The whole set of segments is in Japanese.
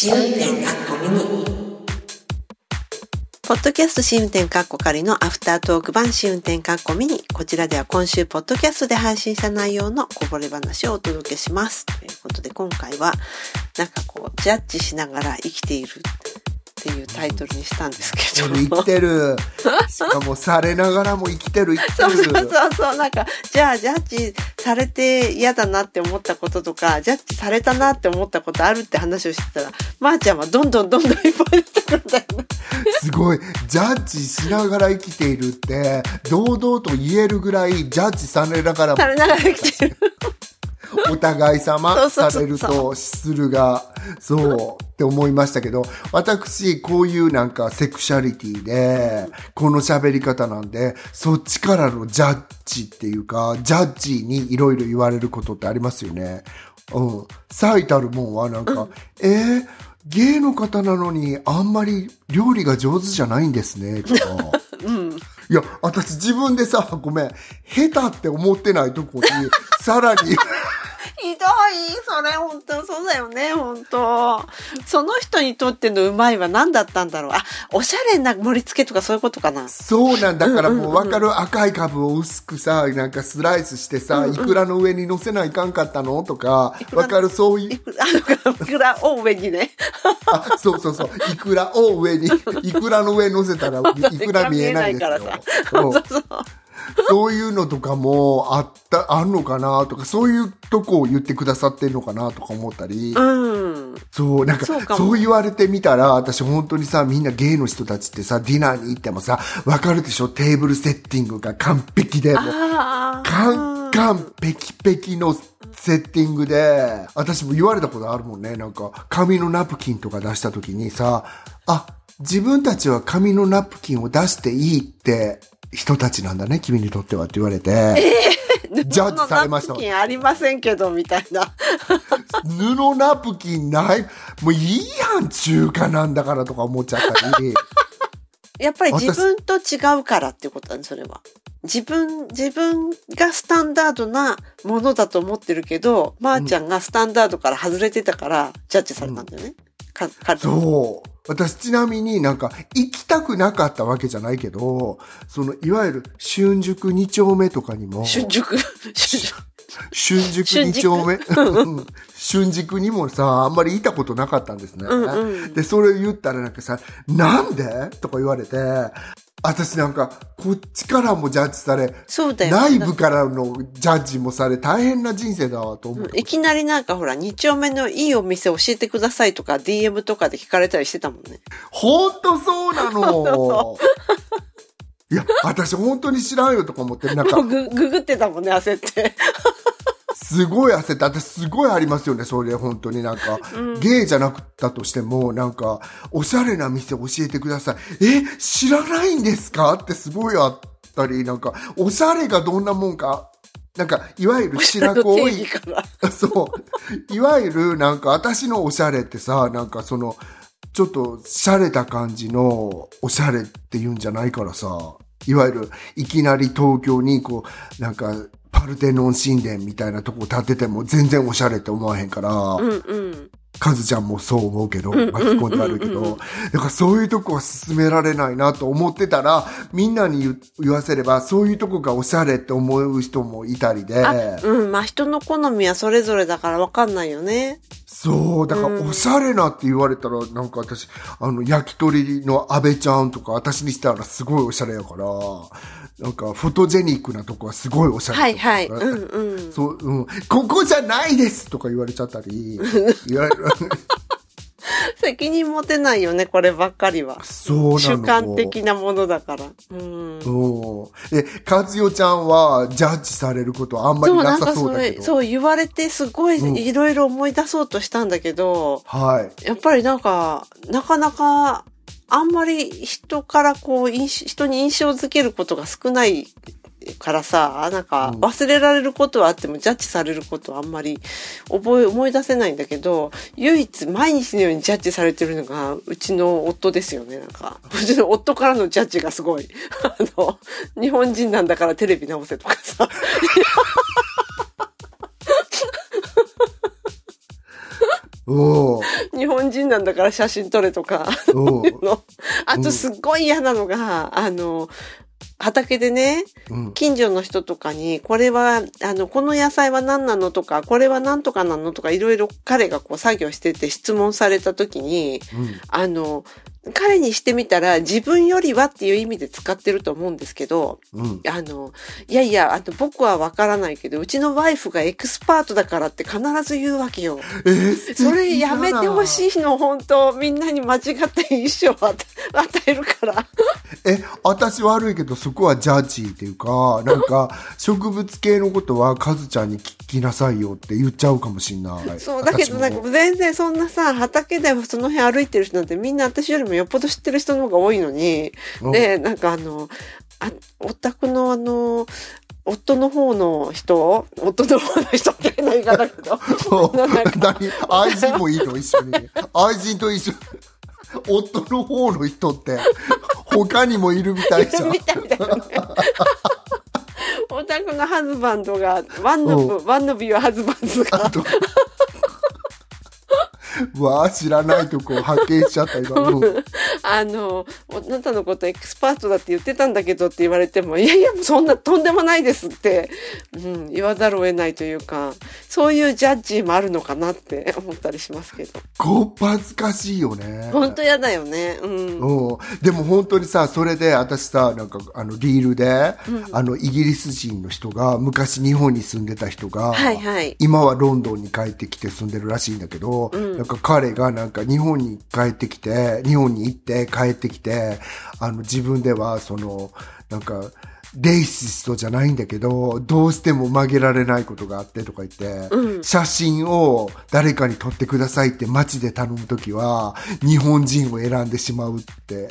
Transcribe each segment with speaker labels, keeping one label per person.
Speaker 1: 試運転かっこミニポッドキャスト試運転かっこ仮のアフタートーク版試運転かっこミニ。こちらでは今週ポッドキャストで配信した内容のこぼれ話をお届けします。ということで今回はなんかこうジャッジしながら生きているっていうタイトルにしたんですけど。
Speaker 2: 生きてる。しかもされながらも生きてる、生きてる。
Speaker 1: そうそうそうそう、なんか、じゃあジャッジされて嫌だなって思ったこととか、ジャッジされたなって思ったことあるって話をしてたら、まー、あ、ちゃんはどんどんどんどんいっぱい出てくるんだよね。
Speaker 2: すごい。ジャッジしながら生きているって、堂々と言えるぐらいジャッジされながらも
Speaker 1: されながら生きてる。
Speaker 2: お互い様されるとするが、そうって思いましたけど、私、こういうなんかセクシャリティで、この喋り方なんで、そっちからのジャッジっていうか、ジャッジにいろいろ言われることってありますよね。うん。最たるもんはなんか、えー、芸の方なのにあんまり料理が上手じゃないんですね、とか。いや、私自分でさ、ごめん、下手って思ってないとこに、さらに、
Speaker 1: ひどい。それ本当そうだよね、本当その人にとってのうまいは何だったんだろう。あ、おしゃれな盛り付けとかそういうことかな。
Speaker 2: そうなんだからもう分かる赤いカブを薄くさ、なんかスライスしてさ、イクラの上に乗せないかんかったのとか、分かるそういう、
Speaker 1: いくらを上にね。
Speaker 2: あ、そうそうそう、イクラを上に、イクラの上に乗せたら、イクラ見えないんですよ。そう
Speaker 1: そう そう。
Speaker 2: いうのとかもあった、あんのかなとか、そういうとこを言ってくださってんのかなとか思ったり。
Speaker 1: うん。
Speaker 2: そう、なんか、
Speaker 1: そ
Speaker 2: そう言われてみたら、私本当にさ、みんなゲイの人たちってさ、ディナーに行ってもさ、わかるでしょ？テーブルセッティングが完璧で、もう。カンカンペキペキのセッティングで、私も言われたことあるもんね。なんか、紙のナプキンとか出した時にさ、あ、自分たちは紙のナプキンを出していいって人たちなんだね、君にとってはって言われて。ジャッジされました
Speaker 1: ナプキンありませんけど、みたいな。
Speaker 2: 布ナプキンないもういいやん、中華なんだからとか思っちゃったり。
Speaker 1: やっぱり
Speaker 2: 私
Speaker 1: 自分と違うからってことだね、それは。自分、自分がスタンダードなものだと思ってるけど、まー、ちゃんがスタンダードから外れてたから、ジャッジされたんだよね。か、か、
Speaker 2: そう。私ちなみになんか行きたくなかったわけじゃないけど、そのいわゆる春宿2丁目とかにも、
Speaker 1: 春宿、春宿。
Speaker 2: 春宿2丁目うん 春宿にもさ、あんまりいたことなかったんですね。
Speaker 1: うんうん
Speaker 2: で、それ言ったらなんかさ、なんで？とか言われて、私なんか、こっちからもジャッジされ、
Speaker 1: そうだよ。
Speaker 2: 内部からのジャッジもされ、大変な人生だわと思って。
Speaker 1: いきなりなんかほら、2丁目のいいお店教えてくださいとか DM とかで聞かれたりしてたもんね。
Speaker 2: ほんとそうなの いや、私本当に知らんよとか思って、なんか
Speaker 1: ググってたもんね、焦って。
Speaker 2: すごい焦って、私すごいありますよね、それ、本当になんか、ゲイじゃなくったとしても、なんか、おしゃれな店教えてください。え、知らないんですかってすごいあったり、なんか、おしゃれがどんなもんか、なんか、いわゆる白子多い。そう。いわゆる、なんか、私のおしゃれってさ、なんかその、ちょっと、しゃれた感じのおしゃれって言うんじゃないからさ、いわゆる、いきなり東京に、こう、なんか、パルテノン神殿みたいなとこ建てても全然おしゃれって思わへんから、
Speaker 1: うんうん。
Speaker 2: カズちゃんもそう思うけど、巻き込んであるけど、だからそういうとこは進められないなと思ってたら、みんなに言言わせれば、そういうとこがおしゃれって思う人もいたりで、
Speaker 1: あ、うん。まあ人の好みはそれぞれだからわかんないよね。
Speaker 2: そう、だから、おしゃれなって言われたら、なんか私、あの、焼き鳥の安倍ちゃんとか、私にしたらすごいおしゃれやから、なんか、フォトジェニックなとこはすごいおしゃれ。
Speaker 1: はいはい。うんうん。
Speaker 2: そう、うん。ここじゃないですとか言われちゃったり、言われる。
Speaker 1: 責任持てないよね、こればっかりは。
Speaker 2: そうなの。
Speaker 1: 主観的なものだから。うん。
Speaker 2: うん。で、和代ちゃんは、ジャッジされることあんまり
Speaker 1: そう、な
Speaker 2: さ
Speaker 1: かそれ、
Speaker 2: そうだけど。
Speaker 1: そう言われてすごいいろいろ思い出そうとしたんだけど、
Speaker 2: はい。
Speaker 1: やっぱりなんか、なかなか、あんまり人からこう、印人に印象づけることが少ないからさ、なんか忘れられることはあってもジャッジされることはあんまり覚え、思い出せないんだけど、唯一毎日のようにジャッジされてるのがうちの夫ですよね、なんか。うちの夫からのジャッジがすごい。あの、日本人なんだからテレビ直せとかさ。日本人なんだから写真撮れとか。あとすっごい嫌なのが、あの、畑でね、
Speaker 2: うん。
Speaker 1: 近所の人とかに、これは、あの、この野菜は何なのとか、これは何とかなのとか、いろいろ彼がこう作業してて質問された時に、
Speaker 2: うん。
Speaker 1: あの、彼にしてみたら自分よりはっていう意味で使ってると思うんですけど、
Speaker 2: うん。
Speaker 1: あの、いやいや、あと僕はわからないけど、うちのワイフがエクスパートだからって必ず言うわけよ。
Speaker 2: え
Speaker 1: それやめてほ
Speaker 2: い。
Speaker 1: しいの、本当みんなに間違った印象を与与えるから。
Speaker 2: え、私悪いけどそこはジャッジっていうか、なんか、植物系のことはカズちゃんに聞きなさいよって言っちゃうかもしんない。
Speaker 1: そう、だけどなんか全然そんなさ、畑でその辺歩いてる人なんてみんな私よりもよっぽど知ってる人の方が多いのに、
Speaker 2: うん
Speaker 1: で、なんかあの、あ、お宅のあの、夫の方の人夫の方の人って言い方だけど。
Speaker 2: 愛人もいいの？一緒に。愛人と一緒。夫の方の人って、他にもいるみたいじゃん
Speaker 1: み。たいだよね。お宅のハズバンドが、ワンノブ、ワンノビはハズバンドが
Speaker 2: わあ、知らないとこ発見しちゃった今。う ん
Speaker 1: あの、あなたのことエキスパートだって言ってたんだけどって言われても、いやいや、そんなとんでもないですって、うん、言わざるを得ないというか、そういうジャッジもあるのかなって 思ったりしますけど。
Speaker 2: こっぱずかしいよね。
Speaker 1: 本当やだよね。うん。
Speaker 2: うん、でも本当にさ、それで私さ、なんかあのリールで、あのイギリス人の人が昔日本に住んでた人が、
Speaker 1: はいはい
Speaker 2: 今はロンドンに帰ってきて住んでるらしいんだけど、なんか彼がなんか日本に帰ってきて、日本に行って帰ってきて、あの自分ではその、なんか、レイシストじゃないんだけど、どうしても曲げられないことがあってとか言って、写真を誰かに撮ってくださいって街で頼むときは、日本人を選んでしまうって。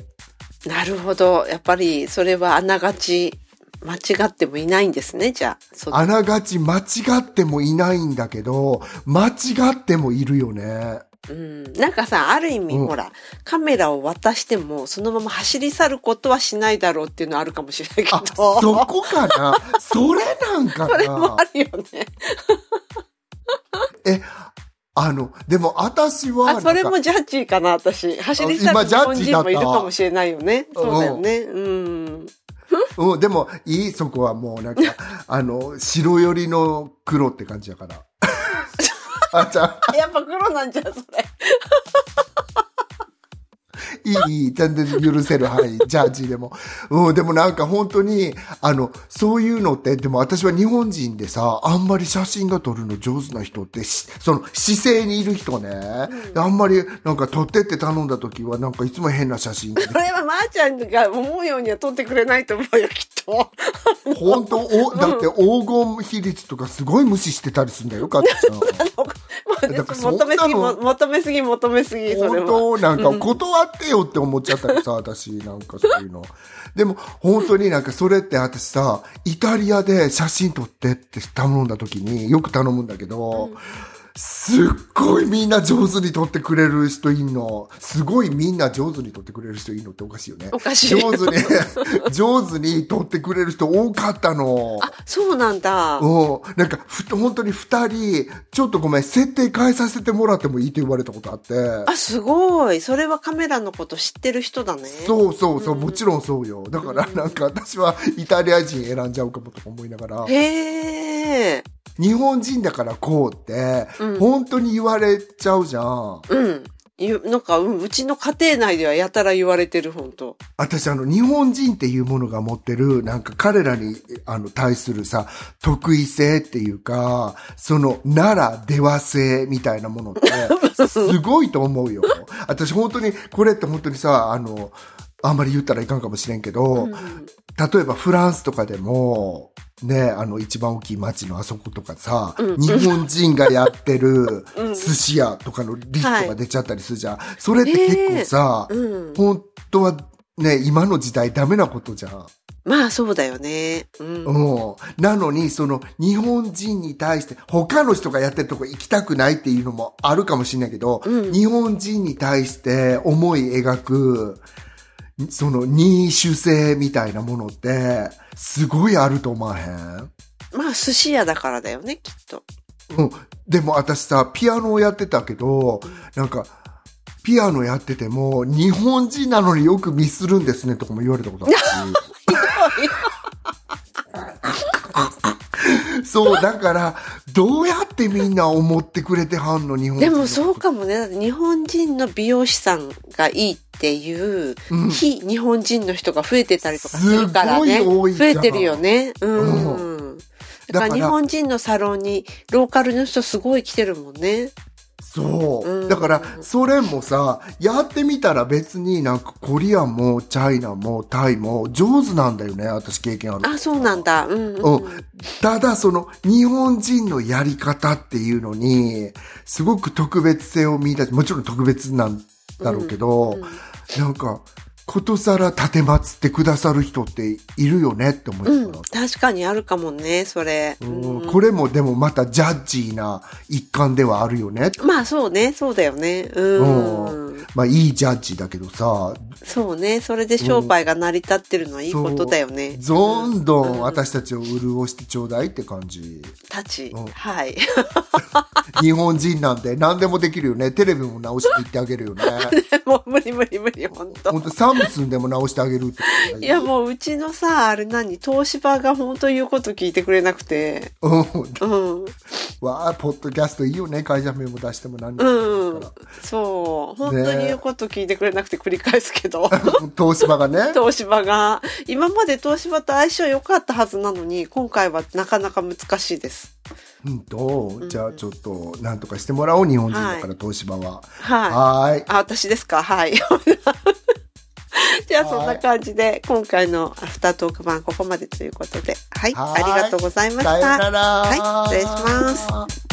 Speaker 1: なるほど。やっぱり、それはあながち、間違ってもいないんですね、じゃあ。そ
Speaker 2: あながち間違ってもいないんだけど、間違ってもいるよね。
Speaker 1: うん、なんかさ、ある意味、
Speaker 2: うん
Speaker 1: ほら、カメラを渡しても、そのまま走り去ることはしないだろうっていうのはあるかもしれないけ
Speaker 2: あ、
Speaker 1: ど。
Speaker 2: そこかな？それなんか
Speaker 1: それも
Speaker 2: な
Speaker 1: あるよね。
Speaker 2: え、あの、でも私は
Speaker 1: それもジャッジかな、私。走り去
Speaker 2: 今
Speaker 1: る日本
Speaker 2: ジャッジだった
Speaker 1: 人もいるかもしれないよね。そうだよね。うん。
Speaker 2: うん、でもいいそこはもうなんか、あの、白寄りの黒って感じやから。あ、じゃあ、
Speaker 1: やっぱ黒なんじゃん、それ。
Speaker 2: いい、いい、全然許せる範囲、ジャッジでも。うん、でもなんか本当に、あの、そういうのって、でも私は日本人でさ、あんまり写真が撮るの上手な人って、しその姿勢にいる人ね、あんまりなんか撮ってって頼んだ時はなんかいつも変な写真。
Speaker 1: これはまーちゃんが思うようには撮ってくれないと思うよ、きっと。
Speaker 2: 本当お、だって黄金比率とかすごい無視してたりするんだよ、かってさん。
Speaker 1: 求めすぎ、も求めすぎ、求めすぎ、それ
Speaker 2: 本
Speaker 1: は。
Speaker 2: 当なんか断ってよって思っちゃったりさ、私、なんかそういうの。でも、本当になんかそれって私さ、イタリアで写真撮ってって頼んだ時に、よく頼むんだけど、すっごいみんな上手に撮ってくれる人いんの。すごいみんな上手に撮ってくれる人いんのっておかしいよね。
Speaker 1: おかしい
Speaker 2: 上手に、上手に撮ってくれる人多かったの。
Speaker 1: あ、そうなんだ。
Speaker 2: うん。なんか、ふ、本当に二人、ちょっとごめん、設定変えさせてもらってもいいって言われたことあって。
Speaker 1: あ、すごい。それはカメラのこと知ってる人だね。
Speaker 2: そうそうそう、もちろんそうよ。だからなんか私はイタリア人選んじゃうかもとか思いながら、
Speaker 1: へえ。
Speaker 2: 日本人だからこうって、
Speaker 1: うん
Speaker 2: 本当に言われちゃうじゃん。
Speaker 1: うん。ゆなんか、うん、うちの家庭内ではやたら言われてる、本当
Speaker 2: 私あの、日本人っていうものが持ってる、なんか彼らに、あの、対するさ、得意性っていうか、その、ならでは性みたいなものって、すごいと思うよ。私本当に、これって本当にさ、あの、あんまり言ったらいかんかもしれんけど、例えばフランスとかでも、ね、あの一番大きい街のあそことかさ、日本人がやってる 寿司屋とかのリストが出ちゃったりするじゃん。それって結構さ、
Speaker 1: うん。
Speaker 2: 本当はね、今の時代ダメなことじゃん。
Speaker 1: まあ、そうだよね。うん。
Speaker 2: うん。なのに、その、日本人に対して、他の人がやってるとこ行きたくないっていうのもあるかもしれないけど、
Speaker 1: うん
Speaker 2: 日本人に対して思い描く、その、二種性みたいなものって、すごいあると思わへん？
Speaker 1: まあ、寿司屋だからだよね、きっと。
Speaker 2: うん。でも私さ、ピアノをやってたけど、なんか、ピアノやってても、日本人なのによくミスるんですねとかも言われたことあるし。そう、だから、どうやってみんな思ってくれてはんの、日本人の
Speaker 1: でもそうかもね。日本人の美容師さんがいいっていう、
Speaker 2: うん
Speaker 1: 非日本人の人が増えてたりとかするからね。
Speaker 2: すごい多いじゃん
Speaker 1: 増えてるよね。うん。だから
Speaker 2: だから
Speaker 1: 日本人のサロンにローカルの人すごい来てるもんね。
Speaker 2: そう。
Speaker 1: うん
Speaker 2: だから、それもさ、やってみたら別になんかコリアンもチャイナもタイも上手なんだよね、私経験ある。
Speaker 1: あ、そうなんだ。うん、うん。
Speaker 2: うん。ただ、その、日本人のやり方っていうのに、すごく特別性を見出し、もちろん特別なんだろうけど、なんか、ことさら立てまつってくださる人っているよねって思い
Speaker 1: うん、
Speaker 2: ながら。
Speaker 1: 確かにあるかもね、それ。
Speaker 2: うん
Speaker 1: うん
Speaker 2: これもでもまたジャッジーな一環ではあるよね。
Speaker 1: まあそうね、そうだよね。うん。
Speaker 2: まあいいジャッジだけどさ、
Speaker 1: そうね、それで商売が成り立ってるのはいいことだよね。
Speaker 2: どんどん私たちを潤してちょうだいって感じ。
Speaker 1: たち
Speaker 2: うん。
Speaker 1: はい。
Speaker 2: 日本人なんで何でもできるよね。テレビも直していってあげるよね。
Speaker 1: もう無理無理無理、本当
Speaker 2: 本当サムスンでも直してあげるって
Speaker 1: いやもううちのさ、あれ何、東芝が本当言うこと聞いてくれなくて。
Speaker 2: うん。
Speaker 1: うん。
Speaker 2: わあ、ポッドキャストいいよね。会社名も出しても何で
Speaker 1: うん
Speaker 2: もいいか。
Speaker 1: そう。本当に言うこと聞いてくれなくて繰り返すけど。
Speaker 2: ら。東芝がね。
Speaker 1: 東芝が。今まで東芝と相性良かったはずなのに、今回はなかなか難しいです。
Speaker 2: うんと、じゃあちょっと、なんとかしてもらおう。日本人だから、東芝は。
Speaker 1: はい。
Speaker 2: はーい。
Speaker 1: あ、私ですか？はい。じゃあそんな感じで、今回のアフタートーク版ここまでということで。はい。
Speaker 2: はーい
Speaker 1: ありがとうございました。
Speaker 2: さよなら。
Speaker 1: はい。失礼します。